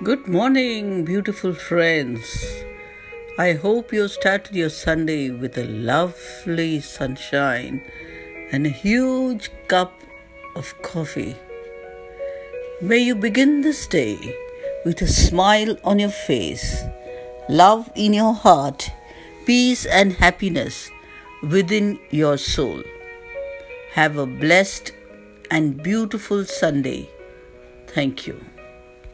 Good morning, beautiful friends. I hope you started your Sunday with a lovely sunshine and a huge cup of coffee. May you begin this day with a smile on your face, love in your heart, peace and happiness within your soul. Have a blessed and beautiful Sunday. Thank you.